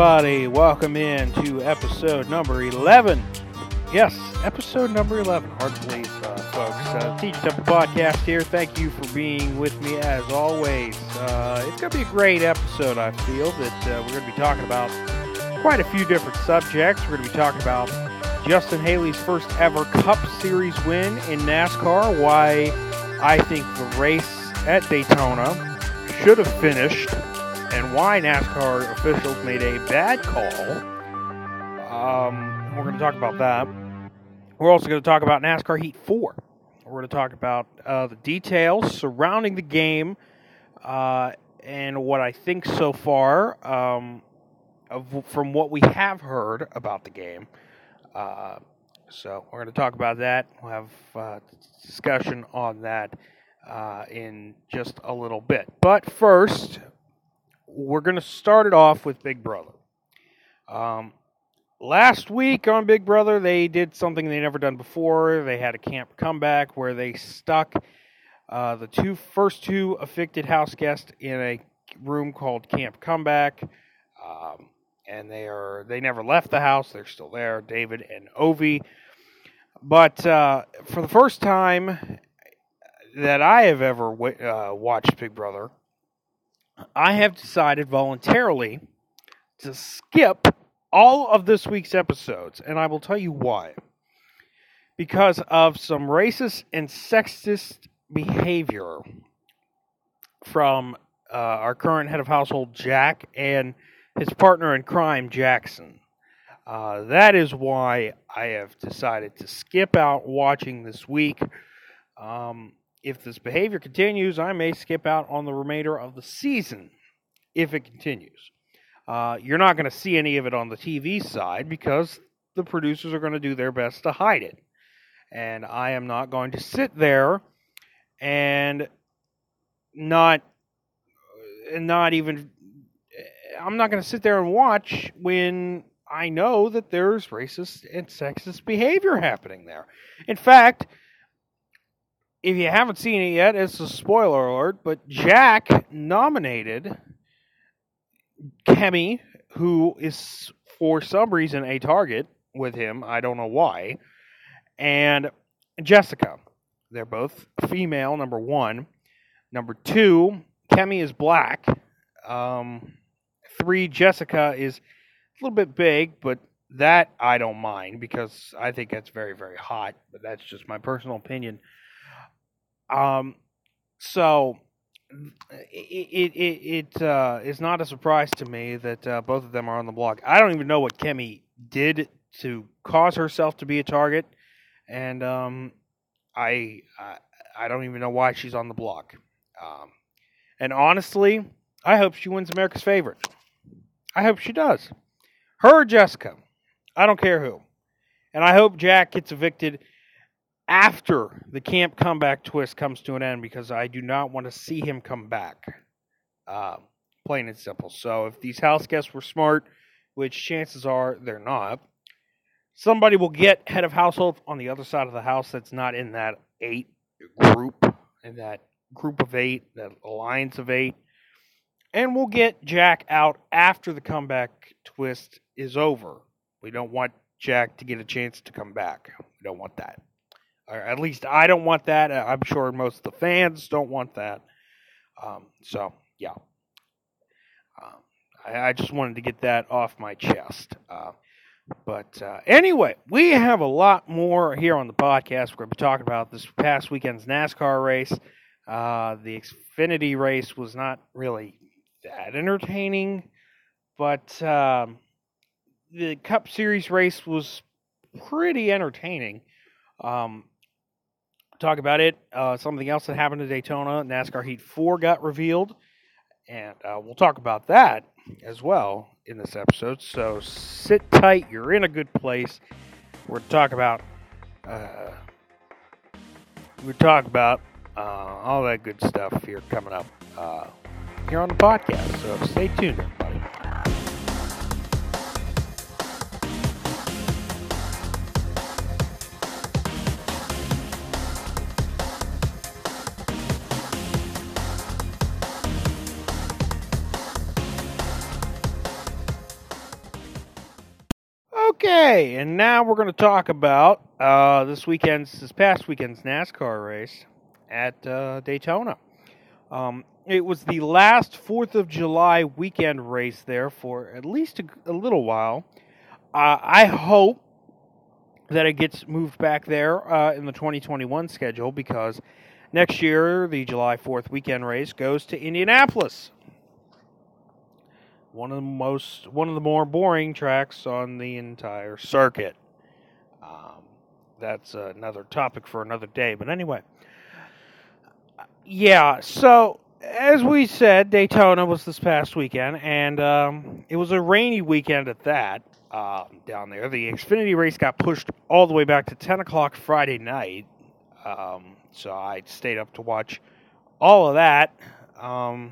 everybody. Welcome in to episode number 11. Yes, episode number 11. Hard to believe, uh, folks. Uh, TJ Temple Podcast here. Thank you for being with me as always. Uh, it's going to be a great episode, I feel, that uh, we're going to be talking about quite a few different subjects. We're going to be talking about Justin Haley's first ever Cup Series win in NASCAR, why I think the race at Daytona should have finished and why NASCAR officials made a bad call. Um, we're going to talk about that. We're also going to talk about NASCAR Heat 4. We're going to talk about uh, the details surrounding the game uh, and what I think so far um, of, from what we have heard about the game. Uh, so we're going to talk about that. We'll have uh, discussion on that uh, in just a little bit. But first, we're going to start it off with Big Brother. Um, last week on Big Brother, they did something they never done before. They had a camp comeback where they stuck uh, the two first two affected house guests in a room called Camp Comeback. Um, and they are they never left the house. They're still there, David and Ovi. But uh, for the first time that I have ever uh, watched Big Brother, I have decided voluntarily to skip all of this week's episodes, and I will tell you why. Because of some racist and sexist behavior from uh, our current head of household, Jack, and his partner in crime, Jackson. Uh, that is why I have decided to skip out watching this week. Um, if this behavior continues, I may skip out on the remainder of the season if it continues. Uh, you're not going to see any of it on the TV side because the producers are going to do their best to hide it. And I am not going to sit there and not and not even I'm not going to sit there and watch when I know that there's racist and sexist behavior happening there. In fact, if you haven't seen it yet, it's a spoiler alert, but Jack nominated Kemi, who is for some reason a target with him. I don't know why. And Jessica. They're both female, number one. Number two, Kemi is black. Um, three, Jessica is a little bit big, but that I don't mind because I think that's very, very hot. But that's just my personal opinion. Um, so it it it uh, is not a surprise to me that uh, both of them are on the block. I don't even know what Kemi did to cause herself to be a target, and um, I, I I don't even know why she's on the block. Um, and honestly, I hope she wins America's favorite. I hope she does. Her Jessica. I don't care who. And I hope Jack gets evicted after the camp comeback twist comes to an end because I do not want to see him come back. Uh, plain and simple. So if these house guests were smart, which chances are they're not, somebody will get head of household on the other side of the house that's not in that eight group, in that group of eight, that alliance of eight and we'll get Jack out after the comeback twist is over. We don't want Jack to get a chance to come back. We don't want that. Or at least I don't want that. I'm sure most of the fans don't want that. Um, so, yeah. Um, I, I, just wanted to get that off my chest. Uh, but uh, anyway, we have a lot more here on the podcast. We're going to be talking about this past weekend's NASCAR race. Uh, the Xfinity race was not really that entertaining, but um, the Cup Series race was pretty entertaining. Um, talk about it. Uh, something else that happened at Daytona, NASCAR Heat 4 got revealed, and uh, we'll talk about that as well in this episode. So sit tight, you're in a good place. We're going to talk about. Uh, we talk about uh, all that good stuff here coming up. Uh, here on the podcast. So stay tuned, Okay, and now we're going to talk about uh, this weekend's, this past weekend's NASCAR race at uh, Daytona. Um, it was the last Fourth of July weekend race there for at least a, a little while. Uh, I hope that it gets moved back there uh, in the 2021 schedule because next year the July 4th weekend race goes to Indianapolis. One of the most, one of the more boring tracks on the entire circuit. Um, that's another topic for another day. But anyway, yeah. So as we said, Daytona was this past weekend, and um, it was a rainy weekend at that uh, down there. The Xfinity race got pushed all the way back to 10 o'clock Friday night. Um, so I stayed up to watch all of that. Um,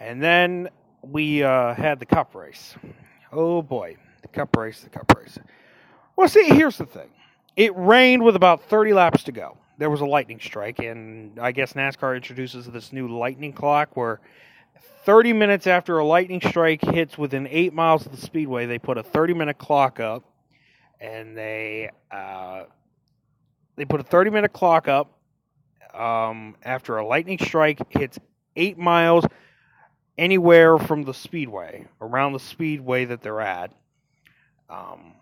and then we uh, had the cup race. Oh boy, the cup race, the cup race. Well, see, here's the thing it rained with about 30 laps to go. There was a lightning strike, and I guess NASCAR introduces this new lightning clock where 30 minutes after a lightning strike hits within eight miles of the speedway, they put a 30 minute clock up, and they uh, they put a 30 minute clock up um, after a lightning strike hits eight miles anywhere from the speedway, around the speedway that they're at. Um,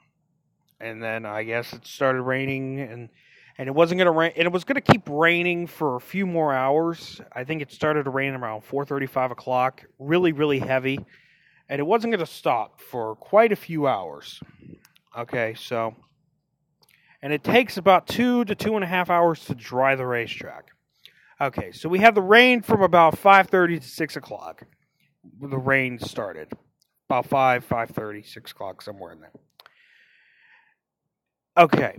and then I guess it started raining and and it wasn't to rain and it was to keep raining for a few more hours. I think it started to rain around 4.35 o'clock really really heavy. And it wasn't to stop for quite a few hours. Okay so and it takes about two to two and a half hours to dry the racetrack. Okay so we had the rain from about 5.30 to 6 o'clock the rain started. About 5 5.30 6 o'clock somewhere in there. Okay.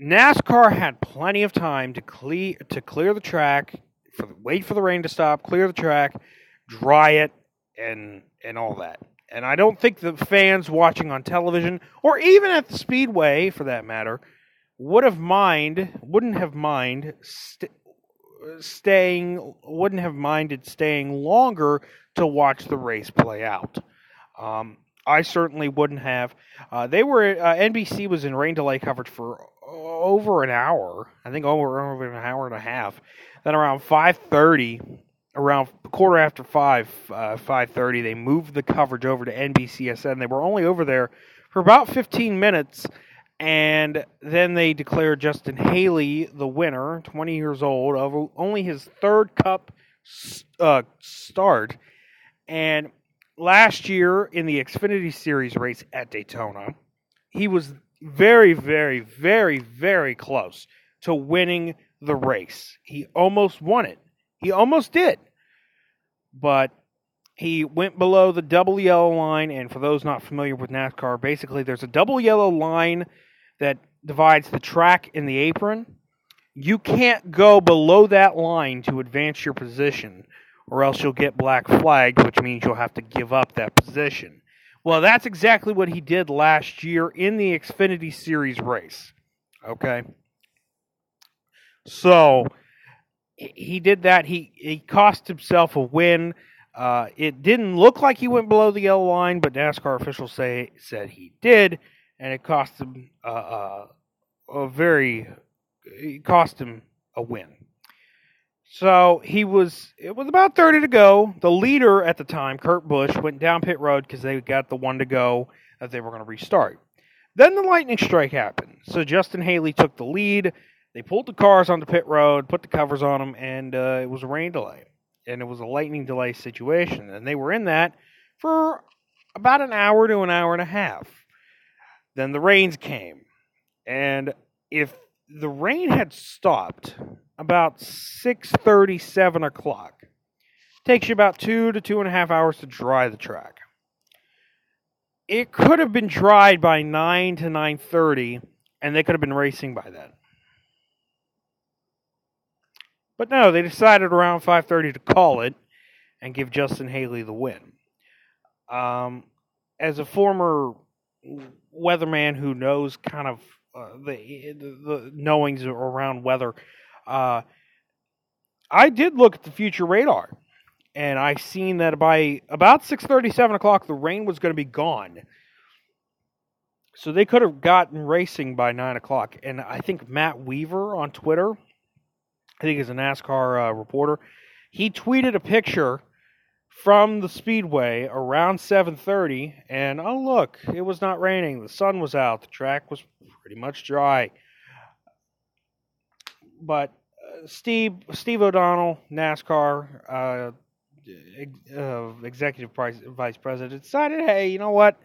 NASCAR had plenty of time to clear to clear the track, for wait for the rain to stop, clear the track, dry it, and and all that. And I don't think the fans watching on television, or even at the speedway for that matter, would have mind wouldn't have mind st- staying wouldn't have minded staying longer to watch the race play out. Um, I certainly wouldn't have. Uh, they were uh, NBC was in rain delay coverage for over an hour. I think over over an hour and a half. Then around five thirty, around quarter after five, uh, five thirty, they moved the coverage over to NBCSN. They were only over there for about fifteen minutes, and then they declared Justin Haley the winner, twenty years old, of only his third Cup uh, start, and last year in the Xfinity Series race at Daytona, he was very, very, very, very close to winning the race. He almost won it. He almost did. But he went below the double yellow line. And for those not familiar with NASCAR, basically there's a double yellow line that divides the track and the apron. You can't go below that line to advance your position, or else you'll get black flagged, which means you'll have to give up that position. Well, that's exactly what he did last year in the Xfinity Series race. Okay. So he did that. He he cost himself a win. Uh, it didn't look like he went below the yellow line, but NASCAR officials say said he did, and it cost him uh, a very it cost him a win. So he was, it was about 30 to go. The leader at the time, Kurt Busch, went down pit road because they got the one to go that they were going to restart. Then the lightning strike happened. So Justin Haley took the lead. They pulled the cars onto pit road, put the covers on them, and uh, it was a rain delay. And it was a lightning delay situation. And they were in that for about an hour to an hour and a half. Then the rains came. And if the rain had stopped about 6.30, 7 o'clock. Takes you about two to two and a half hours to dry the track. It could have been dried by 9 to 9.30, and they could have been racing by then. But no, they decided around 5.30 to call it and give Justin Haley the win. Um, as a former weatherman who knows kind of uh, the, the knowings around weather, uh, I did look at the future radar, and I seen that by about six thirty, seven o'clock, the rain was going to be gone. So they could have gotten racing by nine o'clock. And I think Matt Weaver on Twitter, I think he's a NASCAR uh, reporter, he tweeted a picture from the speedway around 7:30 and oh look it was not raining. The sun was out. The track was pretty much dry. But uh, Steve Steve O'Donnell NASCAR uh, uh, executive vice president decided hey you know what?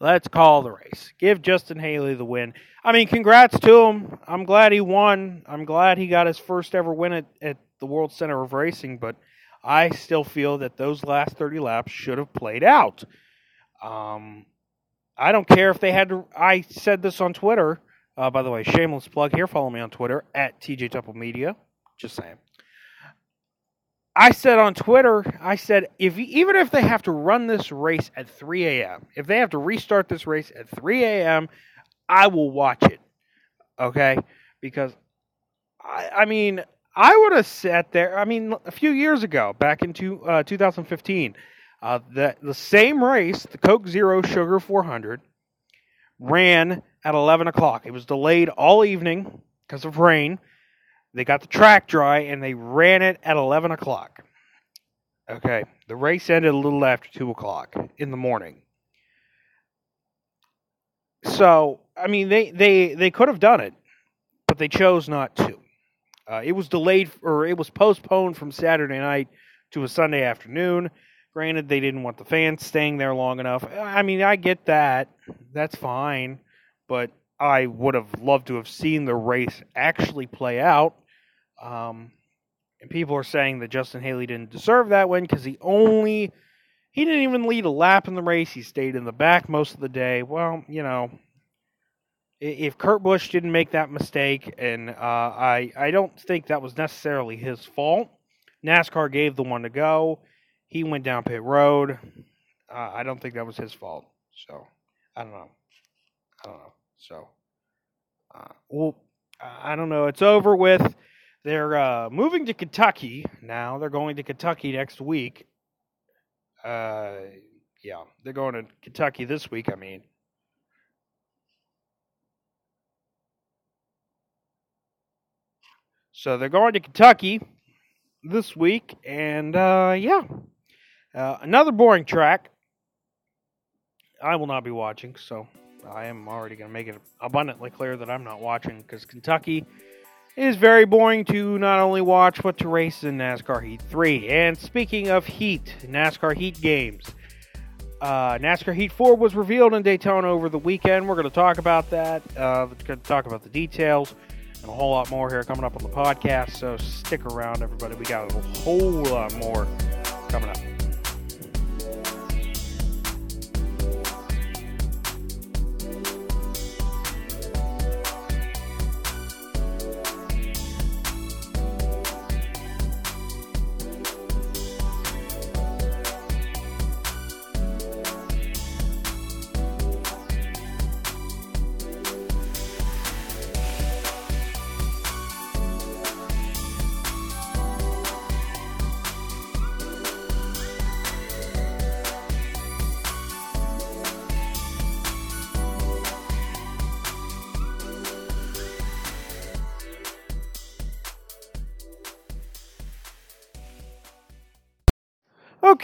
Let's call the race. Give Justin Haley the win. I mean congrats to him. I'm glad he won. I'm glad he got his first ever win at, at the World Center of Racing but I still feel that those last 30 laps should have played out. Um, I don't care if they had to. I said this on Twitter. Uh, by the way, shameless plug here. Follow me on Twitter at TJ Temple Media. Just saying. I said on Twitter, I said if even if they have to run this race at 3 a.m., if they have to restart this race at 3 a.m., I will watch it. Okay, because I, I mean I would have sat there. I mean, a few years ago, back in two, uh, 2015, uh, the the same race, the Coke Zero Sugar 400, ran at 11 o'clock. It was delayed all evening because of rain. They got the track dry and they ran it at 11 o'clock. Okay, the race ended a little after two o'clock in the morning. So, I mean, they they they could have done it, but they chose not to. Uh, it was delayed or it was postponed from Saturday night to a Sunday afternoon. Granted, they didn't want the fans staying there long enough. I mean, I get that. That's fine. But I would have loved to have seen the race actually play out. Um, and people are saying that Justin Haley didn't deserve that win because he only he didn't even lead a lap in the race. He stayed in the back most of the day. Well, you know, if Kurt Busch didn't make that mistake, and uh, I I don't think that was necessarily his fault. NASCAR gave the one to go. He went down pit road. Uh, I don't think that was his fault. So I don't know. I don't know. So uh, well, I don't know. It's over with. They're uh, moving to Kentucky now. They're going to Kentucky next week. Uh, yeah, they're going to Kentucky this week. I mean. So they're going to Kentucky this week, and uh, yeah, uh, another boring track. I will not be watching, so I am already going to make it abundantly clear that I'm not watching because Kentucky is very boring to not only watch but to race in NASCAR Heat 3. And speaking of Heat, NASCAR Heat games. Uh, NASCAR Heat 4 was revealed in Daytona over the weekend. We're going to talk about that. Uh, we're going to talk about the details a whole lot more here coming up on the podcast. So stick around, everybody. We got a whole lot more coming up.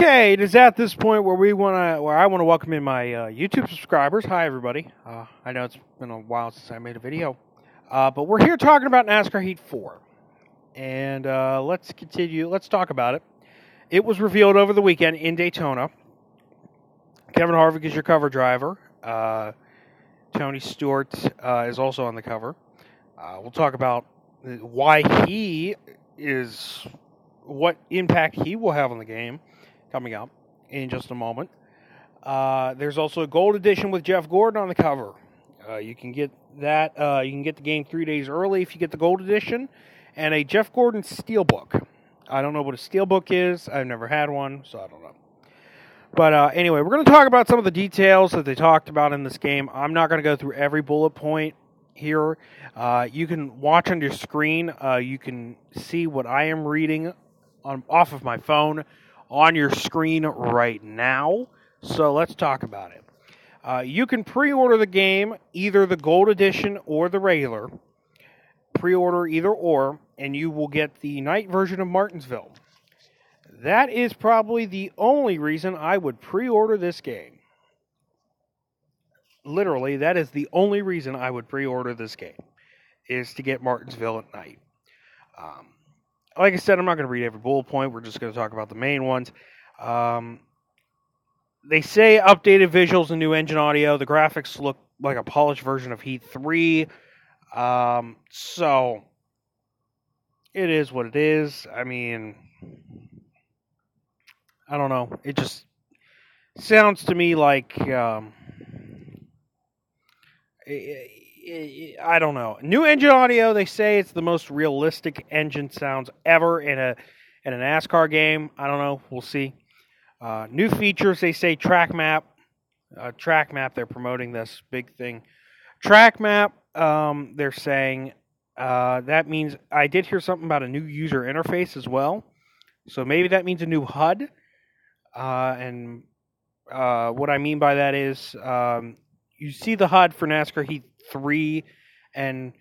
Okay, it is at this point where we want to, where I want to welcome in my uh, YouTube subscribers. Hi, everybody. Uh, I know it's been a while since I made a video, uh, but we're here talking about NASCAR Heat Four, and uh, let's continue. Let's talk about it. It was revealed over the weekend in Daytona. Kevin Harvick is your cover driver. Uh, Tony Stewart uh, is also on the cover. we'll talk about why he is, what impact he will have on the game coming up in just a moment. Uh, there's also a gold edition with Jeff Gordon on the cover. Uh, you can get that. Uh, you can get the game three days early if you get the gold edition, and a Jeff Gordon steelbook. I don't know what a steelbook is. I've never had one, so I don't know. But uh, anyway, we're going to talk about some of the details that they talked about in this game. I'm not going to go through every bullet point here. Uh, you can watch on your screen. Uh, you can see what I am reading on off of my phone on your screen right now. So let's talk about it. Uh, you can pre-order the game, either the gold edition or the regular. Pre-order either or, and you will get the night version of Martinsville. That is probably the only reason I would pre-order this game. Literally, that is the only reason I would pre-order this game, is to get Martinsville at night. Um, like I said, I'm not going to read every bullet point. We're just going to talk about the main ones. Um, they say updated visuals and new engine audio. The graphics look like a polished version of Heat 3. Um, so it is what it is. I mean, I don't know. It just sounds to me like um, I don't know. New engine audio. They say it's the most realistic engine sounds ever in a in a NASCAR game. I don't know. We'll see. Uh, new features. They say track map. Uh, track map. They're promoting this big thing. Track map. Um, they're saying uh, that means I did hear something about a new user interface as well. So maybe that means a new HUD. Uh, and uh, what I mean by that is um, you see the HUD for NASCAR Heat 3, and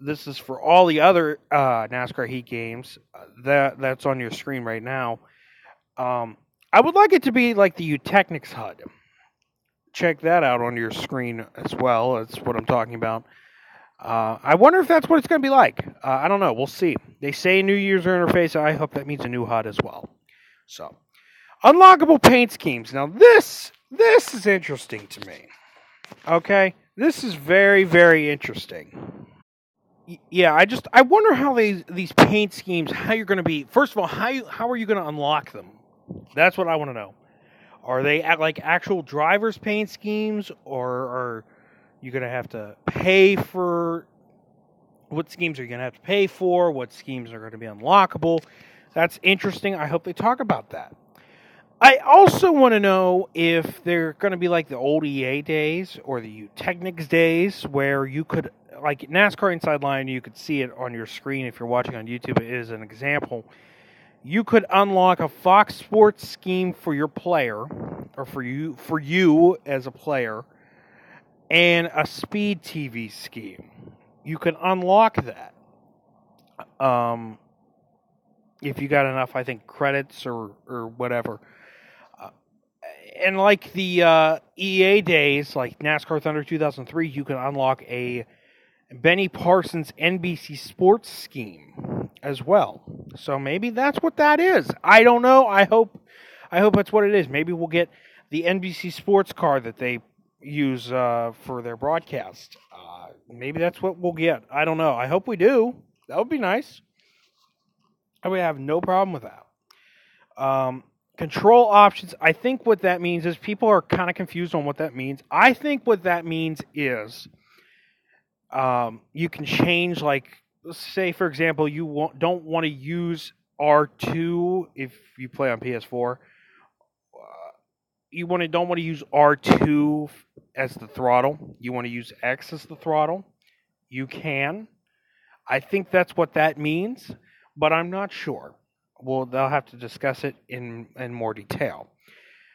this is for all the other uh, NASCAR Heat games uh, that that's on your screen right now. Um, I would like it to be like the Eutechnyx HUD. Check that out on your screen as well. That's what I'm talking about. Uh, I wonder if that's what it's going to be like. Uh, I don't know. We'll see. They say new user interface. I hope that means a new HUD as well. So, unlockable paint schemes. Now this this is interesting to me. Okay, this is very very interesting. Y- yeah, I just I wonder how these these paint schemes how you're going to be. First of all, how you, how are you going to unlock them? That's what I want to know. Are they at like actual driver's paint schemes, or are you going to have to pay for? What schemes are you going to have to pay for? What schemes are going to be unlockable? That's interesting. I hope they talk about that. I also want to know if they're going to be like the old EA days or the Eutechnyx days where you could, like NASCAR Inside Line, you could see it on your screen if you're watching on YouTube. Is an example. You could unlock a Fox Sports scheme for your player, or for you for you as a player, and a Speed TV scheme. You can unlock that. Um, if you got enough, I think credits or or whatever and like the uh, EA days, like NASCAR Thunder 2003, you can unlock a Benny Parsons NBC Sports scheme as well. So maybe that's what that is. I don't know. I hope I hope that's what it is. Maybe we'll get the NBC Sports car that they use uh, for their broadcast. Uh, maybe that's what we'll get. I don't know. I hope we do. That would be nice. I would have no problem with that. Um, control options i think what that means is people are kind of confused on what that means. I think what that means is um, you can change like say for example you don't want to use r2 if you play on ps4 uh, you want to don't want to use r2 as the throttle. You want to use x as the throttle. You can. I think that's what that means but i'm not sure well, they'll have to discuss it in in more detail.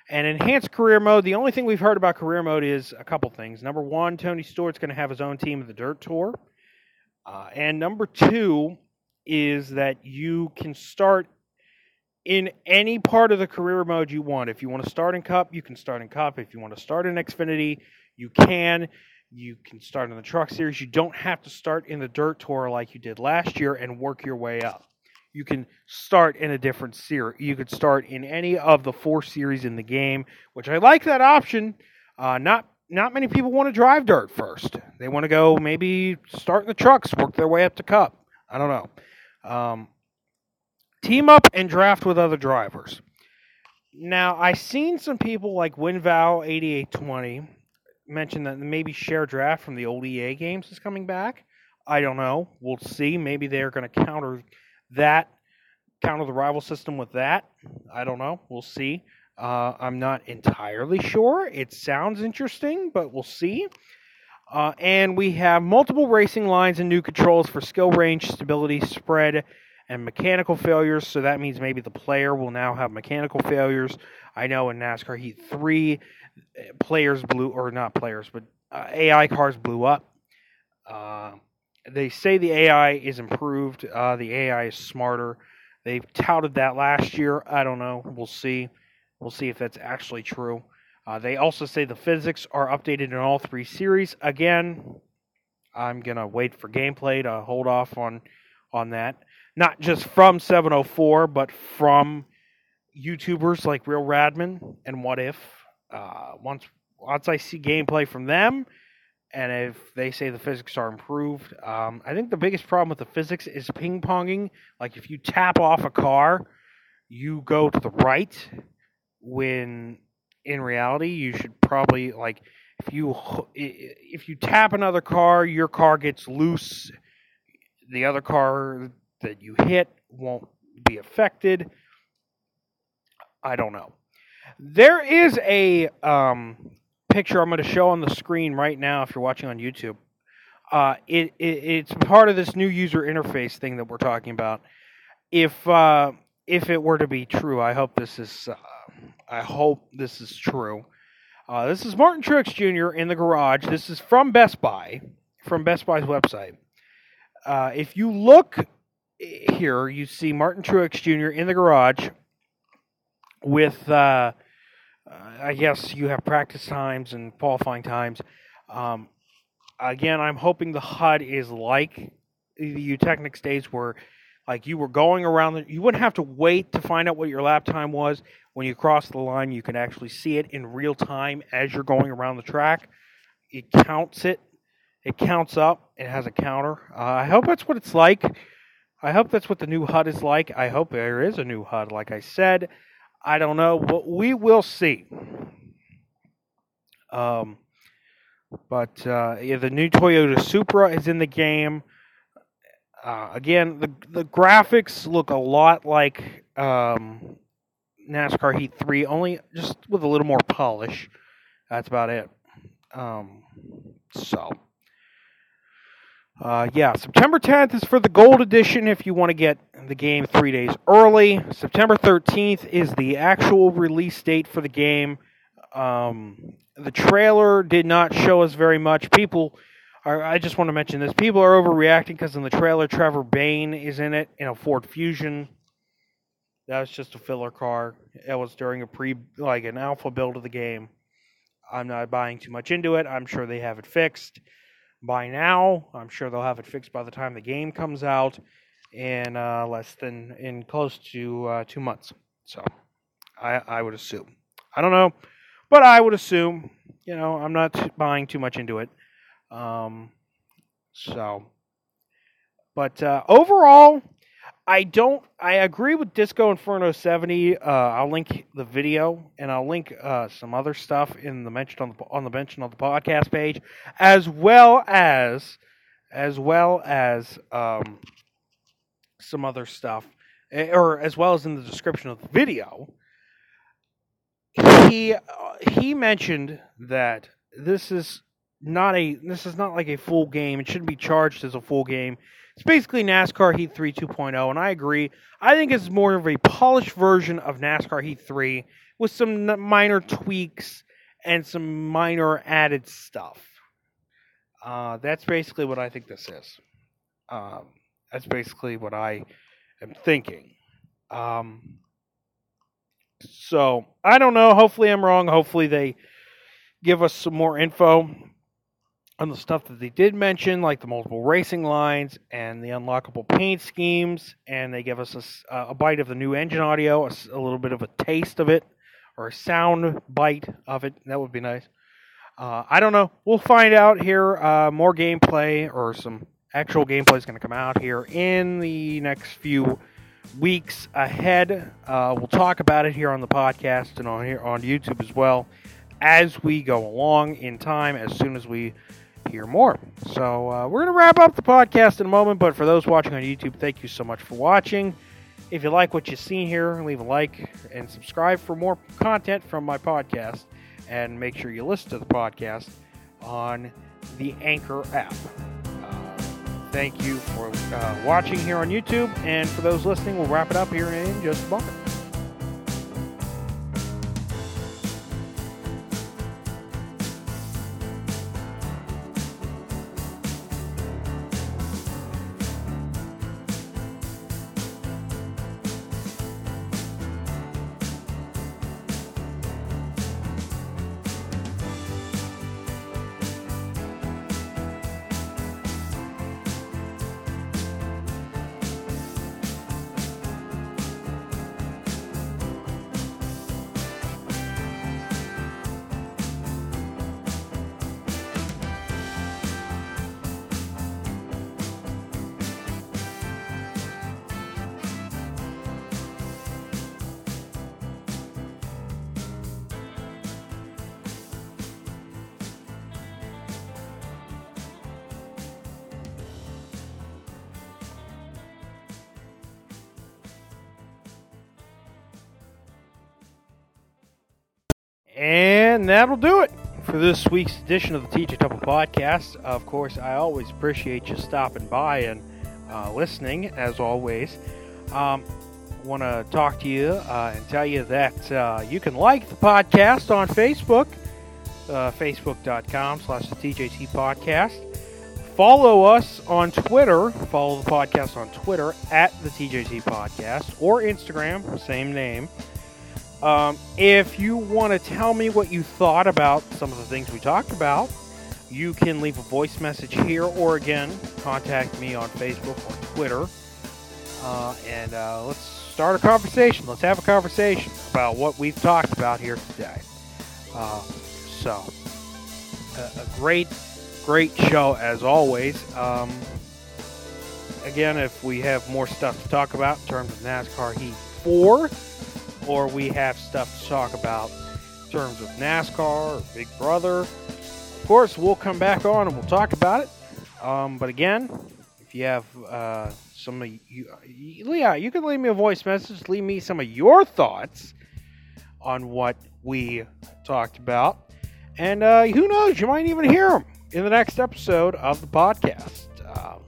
And enhanced career mode. The only thing we've heard about career mode is a couple things. Number one, Tony Stewart's going to have his own team of the Dirt Tour, uh, and number two is that you can start in any part of the career mode you want. If you want to start in Cup, you can start in Cup. If you want to start in Xfinity, you can. You can start in the Truck Series. You don't have to start in the Dirt Tour like you did last year and work your way up you can start in a different series. You could start in any of the four series in the game, which I like that option. Uh, not not many people want to drive dirt first. They want to go maybe start in the trucks, work their way up to Cup. I don't know. Um, team up and draft with other drivers. Now I seen some people like WinVal eighty eight twenty mention that maybe share draft from the old EA games is coming back. I don't know. We'll see. Maybe they're going to counter that counter the rival system with that. I don't know. We'll see. Uh, I'm not entirely sure. It sounds interesting, but we'll see. Uh, and we have multiple racing lines and new controls for skill range, stability, spread, and mechanical failures. So that means maybe the player will now have mechanical failures. I know in NASCAR Heat 3, players blew, or not players, but uh, AI cars blew up. They say the AI is improved. Uh, the AI is smarter. They've touted that last year. I don't know. We'll see. We'll see if that's actually true. Uh, they also say the physics are updated in all three series. Again, I'm gonna wait for gameplay to hold off on on that. Not just from 704, but from YouTubers like Real Radman and What If. Uh, once once I see gameplay from them, and if they say the physics are improved, um, I think the biggest problem with the physics is ping ponging. Like if you tap off a car, you go to the right. When in reality, you should probably like if you if you tap another car, your car gets loose. The other car that you hit won't be affected. I don't know. There is a um, picture I'm going to show on the screen right now if you're watching on YouTube. Uh, it, it, it's part of this new user interface thing that we're talking about. If uh, if it were to be true, I hope this is uh, I hope this is true. Uh, this is Martin Truex Jr. in the garage. This is from Best Buy, from Best Buy's website. Uh, if you look here, you see Martin Truex Jr. in the garage with, uh, I guess you have practice times and qualifying times. Um, again, I'm hoping the HUD is like the Eutechnyx days where like you were going around the, you wouldn't have to wait to find out what your lap time was. When you cross the line you can actually see it in real time as you're going around the track. It counts it. It counts up. It has a counter. Uh, i hope that's what it's like. I hope that's what the new hud is like. I hope there is a new hud like i said i don't know but we will see um, but uh, yeah, the new toyota supra is in the game uh, again, the the graphics look a lot like um, NASCAR Heat Three, only just with a little more polish. That's about it. Um, so, uh, yeah, September 10th is for the Gold Edition if you want to get the game three days early. September 13th is the actual release date for the game. Um, the trailer did not show us very much. People are, I just want to mention this. People are overreacting because in the trailer, Trevor Bayne is in it in a Ford Fusion. That was just a filler car. It was during a pre, like an alpha build of the game. I'm not buying too much into it. I'm sure they have it fixed by now. I'm sure they'll have it fixed by the time the game comes out in uh, less than in close to uh, two months. So I, I would assume. I don't know, but I would assume. You know, I'm not buying too much into it. Um, so, but uh, overall, I don't. I agree with Disco Inferno 70. Uh, I'll link the video and I'll link uh, some other stuff in the mention on the on the mention on the podcast page, as well as as well as um, some other stuff, eh, or as well as in the description of the video. He uh, he mentioned that this is not a this is not like a full game. It shouldn't be charged as a full game. It's basically NASCAR Heat 3 2.0, and I agree. I think it's more of a polished version of NASCAR Heat 3 with some minor tweaks and some minor added stuff. Uh, that's basically what I think this is. Um, that's basically what I am thinking. Um, so I don't know. Hopefully, I'm wrong. Hopefully, they give us some more info on the stuff that they did mention, like the multiple racing lines and the unlockable paint schemes, and they give us a, a bite of the new engine audio, a, a, little bit of a taste of it, or a sound bite of it. That would be nice. Uh, I don't know. We'll find out here. Uh, more gameplay or some actual gameplay is going to come out here in the next few weeks ahead. Uh, we'll talk about it here on the podcast and on here on YouTube as well as we go along in time. As soon as we hear more. So uh, we're going to wrap up the podcast in a moment, but for those watching on YouTube, thank you so much for watching. If you like what you've seen here, leave a like and subscribe for more content from my podcast. And make sure you listen to the podcast on the Anchor app. Uh, thank you for uh, watching here on YouTube. And for those listening, we'll wrap it up here in just a moment. And that'll do it for this week's edition of the TJ Temple podcast. Of course, I always appreciate you stopping by and uh, listening, as always. Um, Want to talk to you uh, and tell you that uh, you can like the podcast on Facebook, uh, facebook.com slash the TJT podcast. Follow us on Twitter. Follow the podcast on Twitter at the TJT podcast or Instagram, same name. Um, if you want to tell me what you thought about some of the things we talked about, you can leave a voice message here or again, contact me on Facebook or Twitter. Uh, and uh, let's start a conversation. Let's have a conversation about what we've talked about here today. Uh, so, a, a, great, great show as always. Um, again, if we have more stuff to talk about in terms of NASCAR Heat 4, or we have stuff to talk about in terms of NASCAR or Big Brother, of course, we'll come back on and we'll talk about it. Um, but again, if you have uh, some of you, yeah, you can leave me a voice message. Leave me some of your thoughts on what we talked about, and uh, who knows, you might even hear them in the next episode of the podcast. Um,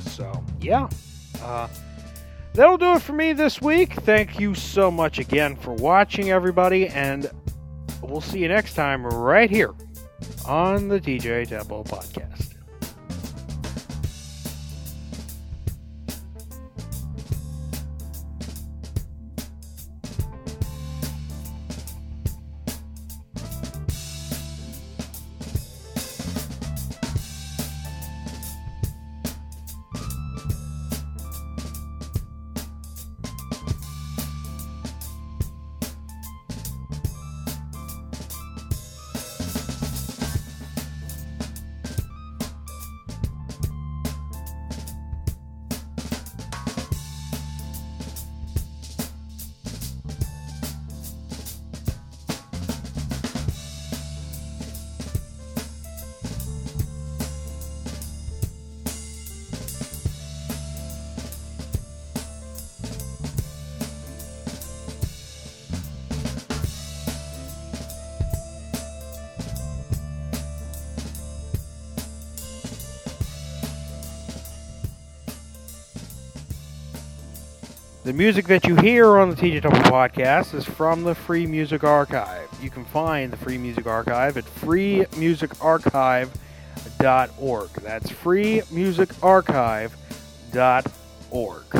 so yeah, uh, that'll do it for me this week. Thank you so much again for watching, everybody, and we'll see you next time right here on the TJ Temple podcast. The music that you hear on the TJ Temple podcast is from the Free Music Archive. You can find the Free Music Archive at freemusicarchive.org. That's freemusicarchive.org.